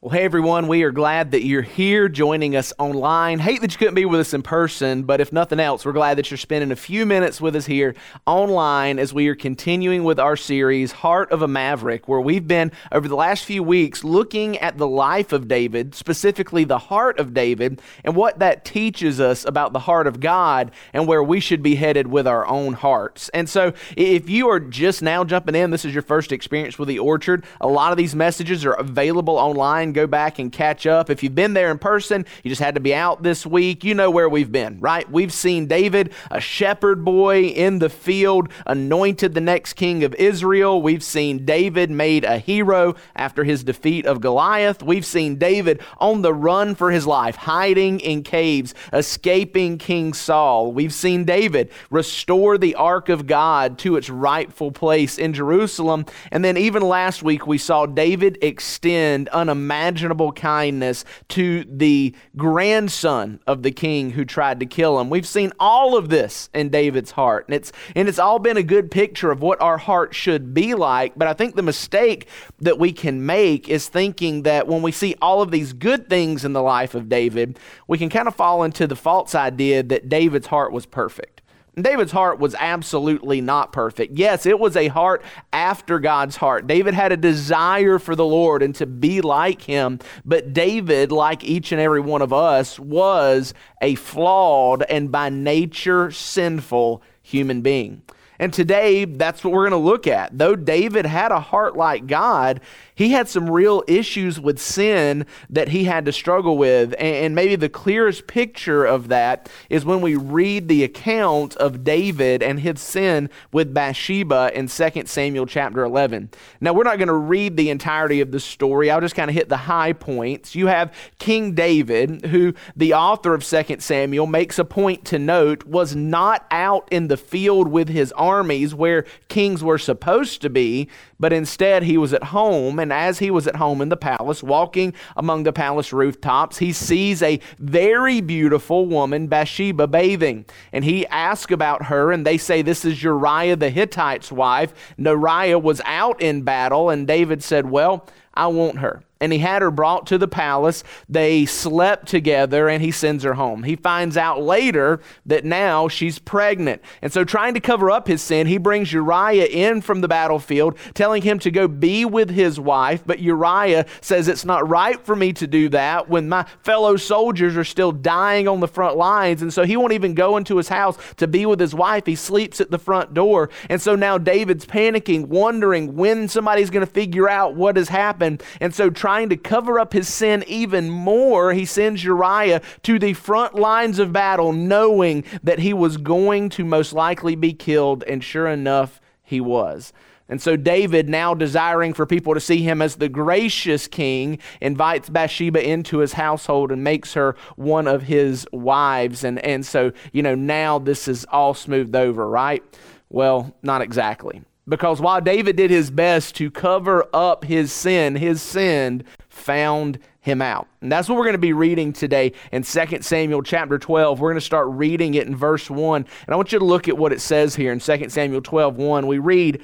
Well, hey everyone, we are glad that you're here joining us online. Hate that you couldn't be with us in person, but if nothing else, we're glad that you're spending a few minutes with us here online as we are continuing with our series, Heart of a Maverick, where we've been over the last few weeks looking at the life of David, specifically the heart of David, and what that teaches us about the heart of God and where we should be headed with our own hearts. And so, if you are just now jumping in, this is your first experience with the Orchard, a lot of these messages are available online go back and catch up. If you've been there in person, you just had to be out this week, you know where we've been, right? We've seen David, a shepherd boy in the field, anointed the next king of Israel. We've seen David made a hero after his defeat of Goliath. We've seen David on the run for his life, hiding in caves, escaping King Saul. We've seen David restore the ark of God to its rightful place in Jerusalem. And then even last week, we saw David extend unimaginable unimaginable kindness to the grandson of the king who tried to kill him. We've seen all of this in David's heart. And it's and it's all been a good picture of what our heart should be like, but I think the mistake that we can make is thinking that when we see all of these good things in the life of David, we can kind of fall into the false idea that David's heart was perfect. David's heart was absolutely not perfect. Yes, it was a heart after God's heart. David had a desire for the Lord and to be like him, but David, like each and every one of us, was a flawed and by nature sinful human being. And today, that's what we're going to look at. Though David had a heart like God, he had some real issues with sin that he had to struggle with. And maybe the clearest picture of that is when we read the account of David and his sin with Bathsheba in 2 Samuel chapter 11. Now, we're not going to read the entirety of the story. I'll just kind of hit the high points. You have King David, who the author of 2 Samuel makes a point to note was not out in the field with his armies where kings were supposed to be, but instead he was at home. And as he was at home in the palace, walking among the palace rooftops, he sees a very beautiful woman, Bathsheba, bathing. And he asks about her, and they say, This is Uriah the Hittite's wife. Uriah was out in battle, and David said, Well, I want her and he had her brought to the palace. They slept together and he sends her home. He finds out later that now she's pregnant. And so, trying to cover up his sin, he brings Uriah in from the battlefield, telling him to go be with his wife. But Uriah says, It's not right for me to do that when my fellow soldiers are still dying on the front lines. And so, he won't even go into his house to be with his wife. He sleeps at the front door. And so, now David's panicking, wondering when somebody's going to figure out what has happened. And so, trying to cover up his sin even more, he sends Uriah to the front lines of battle, knowing that he was going to most likely be killed. And sure enough, he was. And so David, now desiring for people to see him as the gracious king, invites Bathsheba into his household and makes her one of his wives. And, and so, you know, now this is all smoothed over, right? Well, not exactly. Because while David did his best to cover up his sin, his sin found him out. And that's what we're going to be reading today in 2 Samuel chapter 12. We're going to start reading it in verse 1. And I want you to look at what it says here in 2 Samuel 12 1. We read,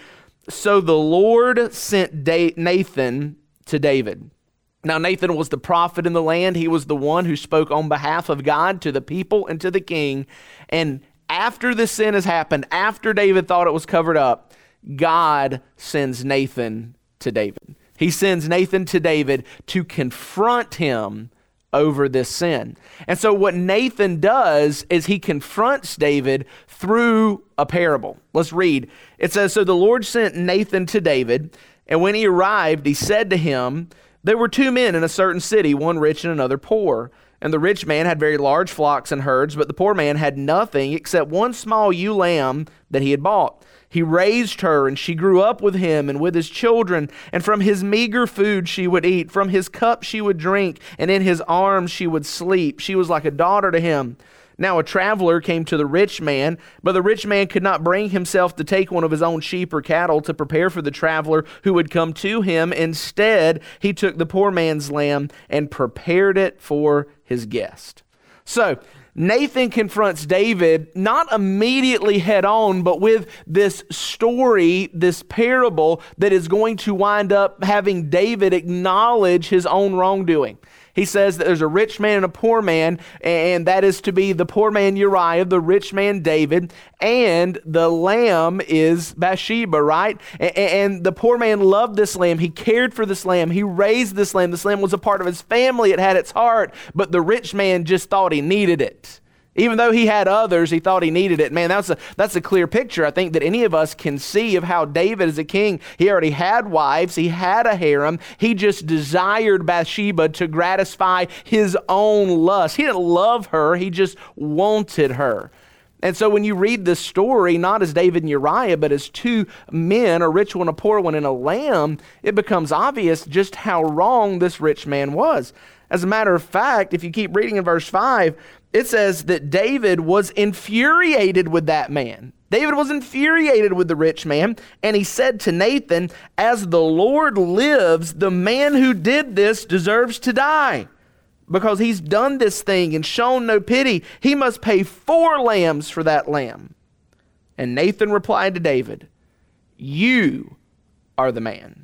So the Lord sent Nathan to David. Now, Nathan was the prophet in the land. He was the one who spoke on behalf of God to the people and to the king. And after the sin has happened, after David thought it was covered up, God sends Nathan to David. He sends Nathan to David to confront him over this sin. And so, what Nathan does is he confronts David through a parable. Let's read. It says So the Lord sent Nathan to David, and when he arrived, he said to him, There were two men in a certain city, one rich and another poor. And the rich man had very large flocks and herds, but the poor man had nothing except one small ewe lamb that he had bought. He raised her, and she grew up with him and with his children. And from his meager food she would eat, from his cup she would drink, and in his arms she would sleep. She was like a daughter to him. Now a traveler came to the rich man, but the rich man could not bring himself to take one of his own sheep or cattle to prepare for the traveler who would come to him. Instead, he took the poor man's lamb and prepared it for his guest. So, Nathan confronts David not immediately head on, but with this story, this parable that is going to wind up having David acknowledge his own wrongdoing. He says that there's a rich man and a poor man, and that is to be the poor man Uriah, the rich man David, and the lamb is Bathsheba, right? And the poor man loved this lamb. He cared for this lamb. He raised this lamb. This lamb was a part of his family. It had its heart, but the rich man just thought he needed it. Even though he had others, he thought he needed it. Man, that's a, that's a clear picture, I think, that any of us can see of how David, as a king, he already had wives, he had a harem. He just desired Bathsheba to gratify his own lust. He didn't love her, he just wanted her. And so when you read this story, not as David and Uriah, but as two men, a rich one, a poor one, and a lamb, it becomes obvious just how wrong this rich man was. As a matter of fact, if you keep reading in verse 5, it says that David was infuriated with that man. David was infuriated with the rich man, and he said to Nathan, As the Lord lives, the man who did this deserves to die. Because he's done this thing and shown no pity, he must pay four lambs for that lamb. And Nathan replied to David, You are the man.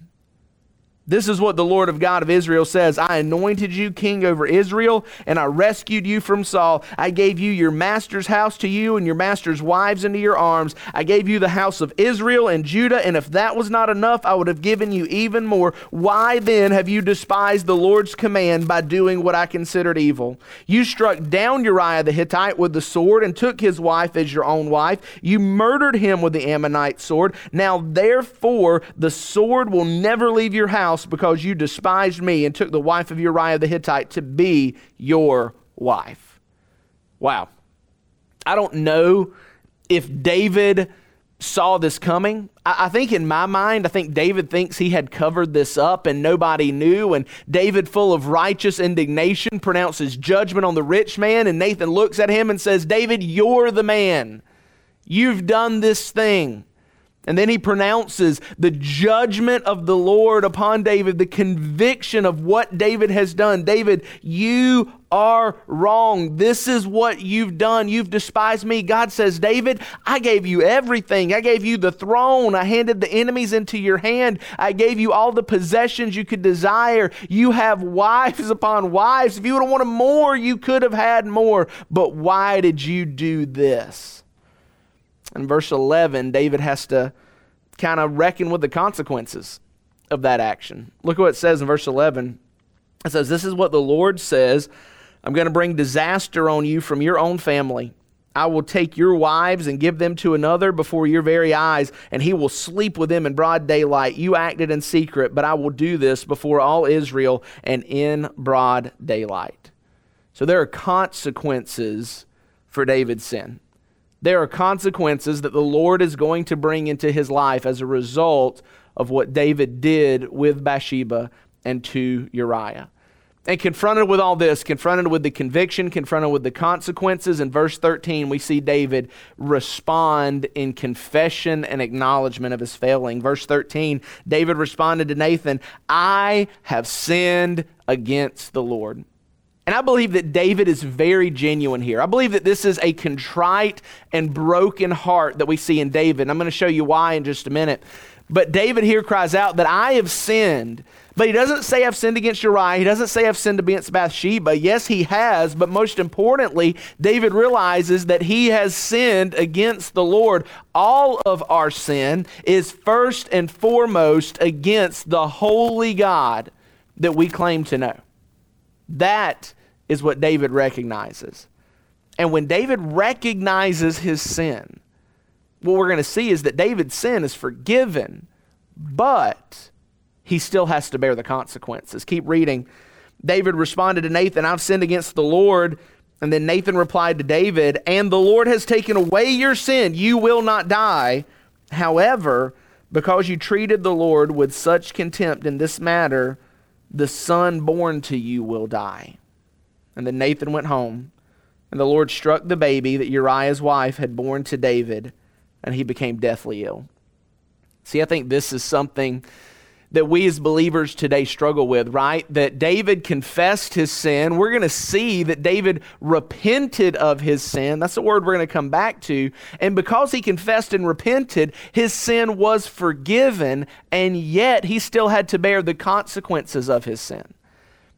This is what the Lord of God of Israel says I anointed you king over Israel, and I rescued you from Saul. I gave you your master's house to you, and your master's wives into your arms. I gave you the house of Israel and Judah, and if that was not enough, I would have given you even more. Why then have you despised the Lord's command by doing what I considered evil? You struck down Uriah the Hittite with the sword and took his wife as your own wife. You murdered him with the Ammonite sword. Now, therefore, the sword will never leave your house house because you despised me and took the wife of Uriah the Hittite to be your wife. Wow. I don't know if David saw this coming. I, think in my mind, I think David thinks he had covered this up and nobody knew. And David, full of righteous indignation, pronounces judgment on the rich man. And Nathan looks at him and says, David, you're the man. You've done this thing. And then he pronounces the judgment of the Lord upon David, the conviction of what David has done. David, you are wrong. This is what you've done. You've despised me. God says, David, I gave you everything. I gave you the throne. I handed the enemies into your hand. I gave you all the possessions you could desire. You have wives upon wives. If you would have wanted more, you could have had more. But why did you do this? In verse 11, David has to kind of reckon with the consequences of that action. Look what it says in verse 11. It says, This is what the Lord says I'm going to bring disaster on you from your own family. I will take your wives and give them to another before your very eyes, and he will sleep with them in broad daylight. You acted in secret, but I will do this before all Israel and in broad daylight. So there are consequences for David's sin there are consequences that the Lord is going to bring into his life as a result of what David did with Bathsheba and to Uriah. And confronted with all this, confronted with the conviction, confronted with the consequences, in verse 13, we see David respond in confession and acknowledgement of his failing. Verse 13, David responded to Nathan, I have sinned against the Lord. And I believe that David is very genuine here. I believe that this is a contrite and broken heart that we see in David. I'm going to show you why in just a minute. But David here cries out that I have sinned. But he doesn't say I've sinned against Uriah. He doesn't say I've sinned against Bathsheba. Yes, he has. But most importantly, David realizes that he has sinned against the Lord. All of our sin is first and foremost against the holy God that we claim to know. That is what David recognizes. And when David recognizes his sin, what we're going to see is that David's sin is forgiven, but he still has to bear the consequences. Keep reading. David responded to Nathan, I've sinned against the Lord. And then Nathan replied to David, And the Lord has taken away your sin. You will not die. However, because you treated the Lord with such contempt in this matter, the son born to you will die. And then Nathan went home, and the Lord struck the baby that Uriah's wife had borne to David, and he became deathly ill. See, I think this is something that we as believers today struggle with, right? That David confessed his sin. We're going to see that David repented of his sin. That's the word we're going to come back to. And because he confessed and repented, his sin was forgiven, and yet he still had to bear the consequences of his sin.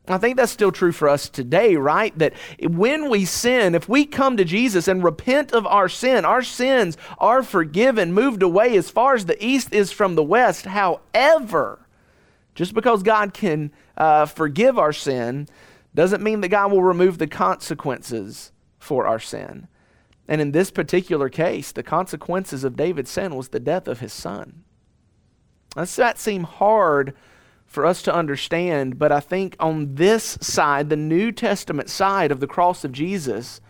I think that's still true for us today, right? That when we sin, if we come to Jesus and repent of our sin, our sins are forgiven, moved away as far as the east is from the west. However, just because God can uh, forgive our sin doesn't mean that God will remove the consequences for our sin. And in this particular case, the consequences of David's sin was the death of his son. Does that seem hard for us to understand, but I think on this side, the New Testament side of the cross of Jesus,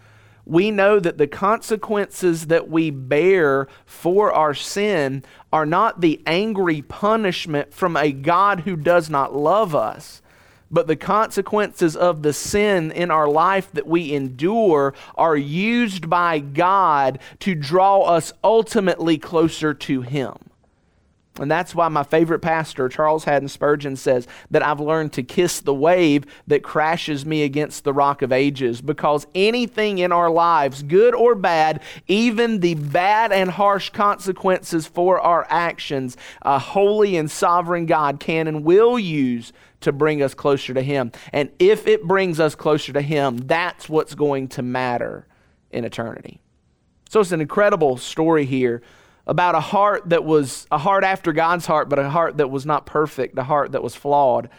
we know that the consequences that we bear for our sin are not the angry punishment from a God who does not love us, but the consequences of the sin in our life that we endure are used by God to draw us ultimately closer to Him. And that's why my favorite pastor, Charles Haddon Spurgeon, says that I've learned to kiss the wave that crashes me against the rock of ages. Because anything in our lives, good or bad, even the bad and harsh consequences for our actions, a holy and sovereign God can and will use to bring us closer to Him. And if it brings us closer to Him, that's what's going to matter in eternity. So it's an incredible story here about a heart that was a heart after God's heart, but a heart that was not perfect, a heart that was flawed.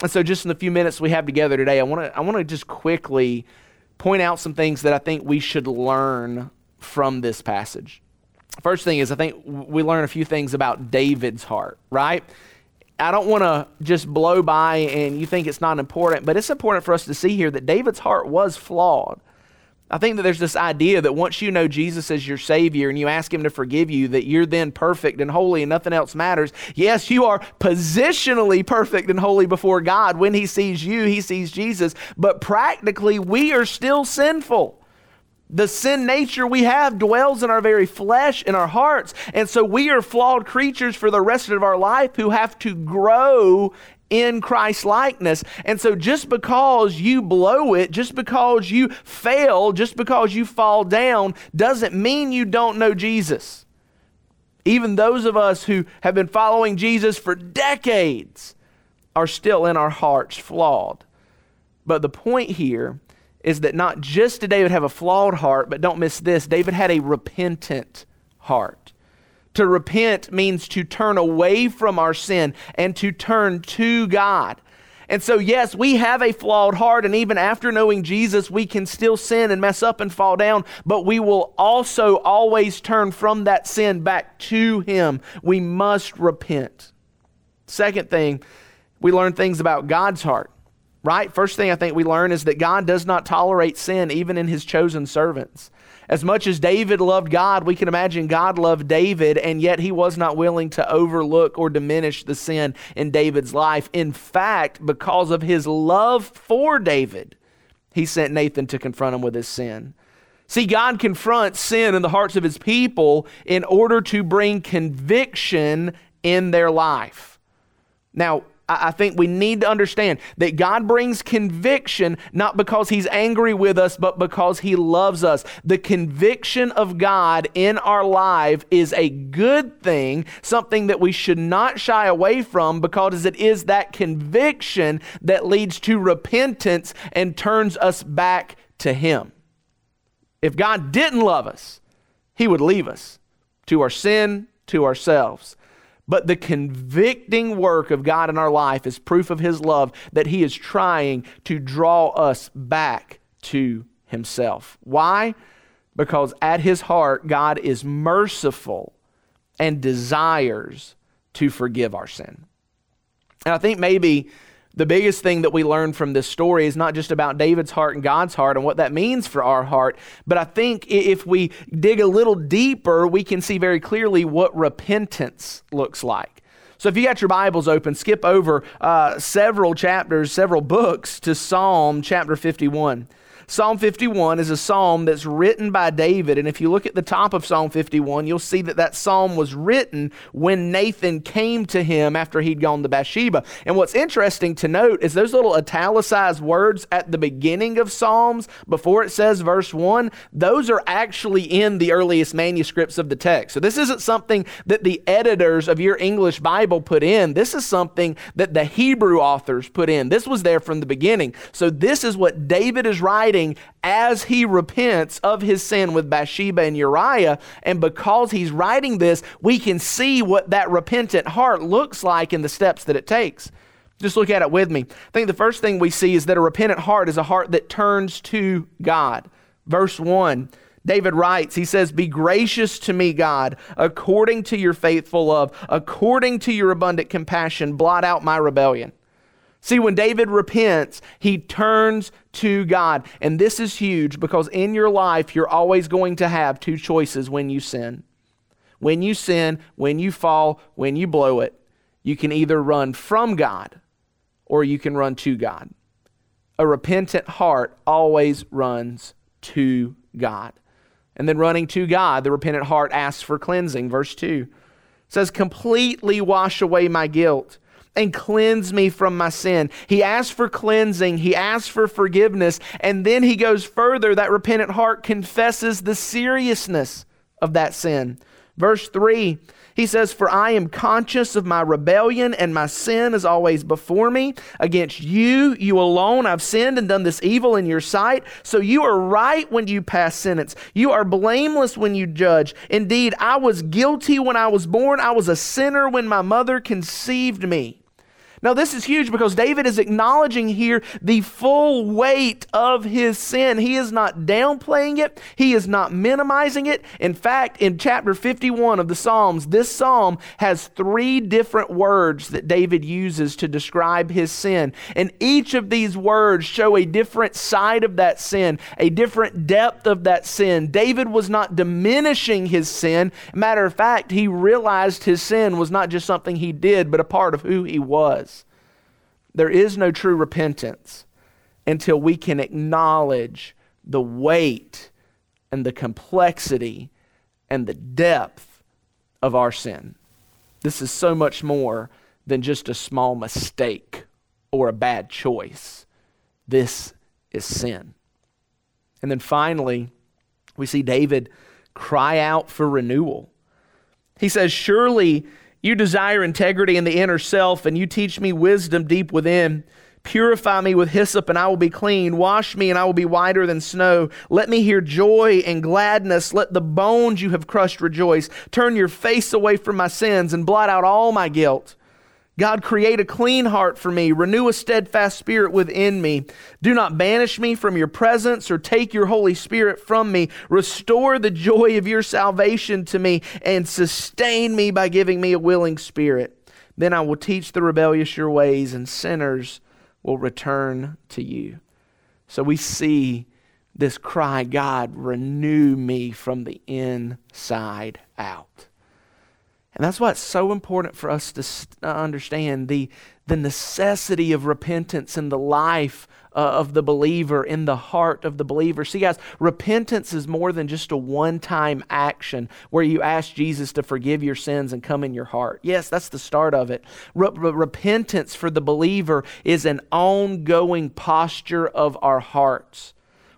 And so, just in the few minutes we have together today, I want to I want to just quickly point out some things that I think we should learn from this passage. First thing is, I think we learn a few things about David's heart, right? I don't want to just blow by and you think it's not important, but it's important for us to see here that David's heart was flawed. I think that there's this idea that once you know Jesus as your Savior and you ask Him to forgive you, that you're then perfect and holy and nothing else matters. Yes, you are positionally perfect and holy before God. When He sees you, He sees Jesus. But practically, we are still sinful. The sin nature we have dwells in our very flesh, in our hearts. And so we are flawed creatures for the rest of our life who have to grow in Christ likeness. And so just because you blow it, just because you fail, just because you fall down, doesn't mean you don't know Jesus. Even those of us who have been following Jesus for decades are still in our hearts flawed. But the point here is that not just did David have a flawed heart, but don't miss this David had a repentant heart. To repent means to turn away from our sin and to turn to God. And so, yes, we have a flawed heart, and even after knowing Jesus, we can still sin and mess up and fall down, but we will also always turn from that sin back to Him. We must repent. Second thing, we learn things about God's heart, right? First thing I think we learn is that God does not tolerate sin even in His chosen servants. As much as David loved God, we can imagine God loved David, and yet he was not willing to overlook or diminish the sin in David's life. In fact, because of his love for David, he sent Nathan to confront him with his sin. See, God confronts sin in the hearts of his people in order to bring conviction in their life. Now, I think we need to understand that God brings conviction not because He's angry with us, but because He loves us. The conviction of God in our life is a good thing, something that we should not shy away from because it is that conviction that leads to repentance and turns us back to Him. If God didn't love us, He would leave us to our sin, to ourselves. But the convicting work of God in our life is proof of His love that He is trying to draw us back to Himself. Why? Because at His heart, God is merciful and desires to forgive our sin. And I think maybe the biggest thing that we learn from this story is not just about David's heart and God's heart and what that means for our heart, but I think if we dig a little deeper, we can see very clearly what repentance looks like. So if you got your Bibles open, skip over uh, several chapters, several books to Psalm chapter 51. Psalm 51 is a psalm that's written by David. And if you look at the top of Psalm 51, you'll see that that psalm was written when Nathan came to him after he'd gone to Bathsheba. And what's interesting to note is those little italicized words at the beginning of Psalms, before it says verse 1, those are actually in the earliest manuscripts of the text. So this isn't something that the editors of your English Bible put in. This is something that the Hebrew authors put in. This was there from the beginning. So this is what David is writing as he repents of his sin with Bathsheba and Uriah. And because he's writing this, we can see what that repentant heart looks like in the steps that it takes. Just look at it with me. I think the first thing we see is that a repentant heart is a heart that turns to God. Verse 1. David writes, he says, Be gracious to me, God, according to your faithful love, according to your abundant compassion, blot out my rebellion. See, when David repents, he turns to God. And this is huge because in your life, you're always going to have two choices when you sin. When you sin, when you fall, when you blow it, you can either run from God or you can run to God. A repentant heart always runs to God. And then running to God, the repentant heart asks for cleansing. Verse 2 says, Completely wash away my guilt and cleanse me from my sin. He asks for cleansing, he asks for forgiveness, and then he goes further. That repentant heart confesses the seriousness of that sin. Verse 3 he says, For I am conscious of my rebellion, and my sin is always before me. Against you, you alone, I've sinned and done this evil in your sight. So you are right when you pass sentence. You are blameless when you judge. Indeed, I was guilty when I was born. I was a sinner when my mother conceived me. Now, this is huge because David is acknowledging here the full weight of his sin. He is not downplaying it, he is not minimizing it. In fact, in chapter 51 of the Psalms, this psalm has three different words that David uses to describe his sin. And each of these words show a different side of that sin, a different depth of that sin. David was not diminishing his sin. Matter of fact, he realized his sin was not just something he did, but a part of who he was. There is no true repentance until we can acknowledge the weight and the complexity and the depth of our sin. This is so much more than just a small mistake or a bad choice. This is sin. And then finally, we see David cry out for renewal. He says, Surely you desire integrity in the inner self, and you teach me wisdom deep within. Purify me with hyssop, and I will be clean. Wash me, and I will be whiter than snow. Let me hear joy and gladness. Let the bones you have crushed rejoice. Turn your face away from my sins and blot out all my guilt. God, create a clean heart for me, renew a steadfast spirit within me. Do not banish me from your presence or take your Holy Spirit from me. Restore the joy of your salvation to me and sustain me by giving me a willing spirit. Then I will teach the rebellious your ways, and sinners will return to you. So we see this cry God, renew me from the inside out. And that's why it's so important for us to uh, understand the, the necessity of repentance in the life uh, of the believer, in the heart of the believer. See, guys, repentance is more than just a one time action where you ask Jesus to forgive your sins and come in your heart. Yes, that's the start of it. Re- repentance for the believer is an ongoing posture of our hearts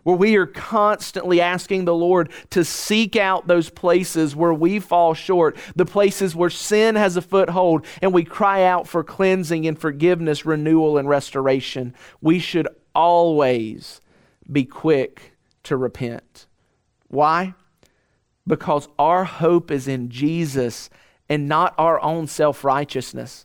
where we are constantly asking the Lord to seek out those places where we fall short, the places where sin has a foothold, and we cry out for cleansing and forgiveness, renewal, and restoration. We should always be quick to repent. Why? Because our hope is in Jesus and not our own self righteousness.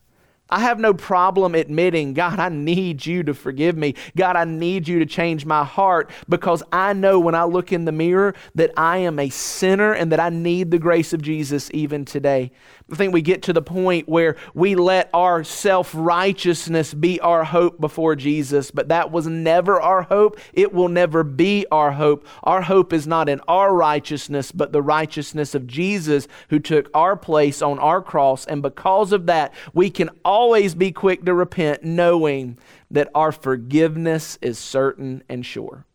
I have no problem admitting, God, I need you to forgive me. God, I need you to change my heart because I know when I look in the mirror that I am a sinner and that I need the grace of Jesus even today. I think we get to the point where we let our self righteousness be our hope before Jesus, but that was never our hope. It will never be our hope. Our hope is not in our righteousness, but the righteousness of Jesus who took our place on our cross. And because of that, we can always be quick to repent, knowing that our forgiveness is certain and sure.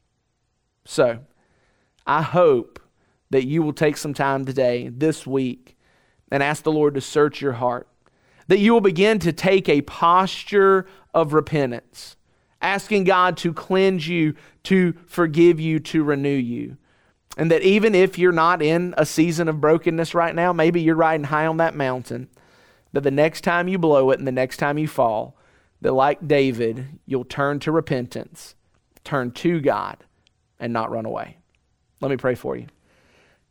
So, I hope that you will take some time today, this week, and ask the Lord to search your heart. That you will begin to take a posture of repentance, asking God to cleanse you, to forgive you, to renew you. And that even if you're not in a season of brokenness right now, maybe you're riding high on that mountain, that the next time you blow it and the next time you fall, that like David, you'll turn to repentance, turn to God, and not run away. Let me pray for you.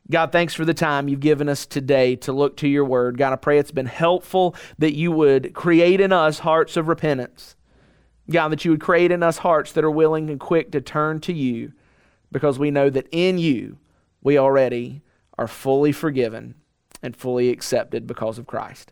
God, thanks for the time you've given us today to look to your word. God, I pray it's been helpful that you would create in us hearts of repentance. God, that you would create in us hearts that are willing and quick to turn to you because we know that in you we already are fully forgiven and fully accepted because of Christ.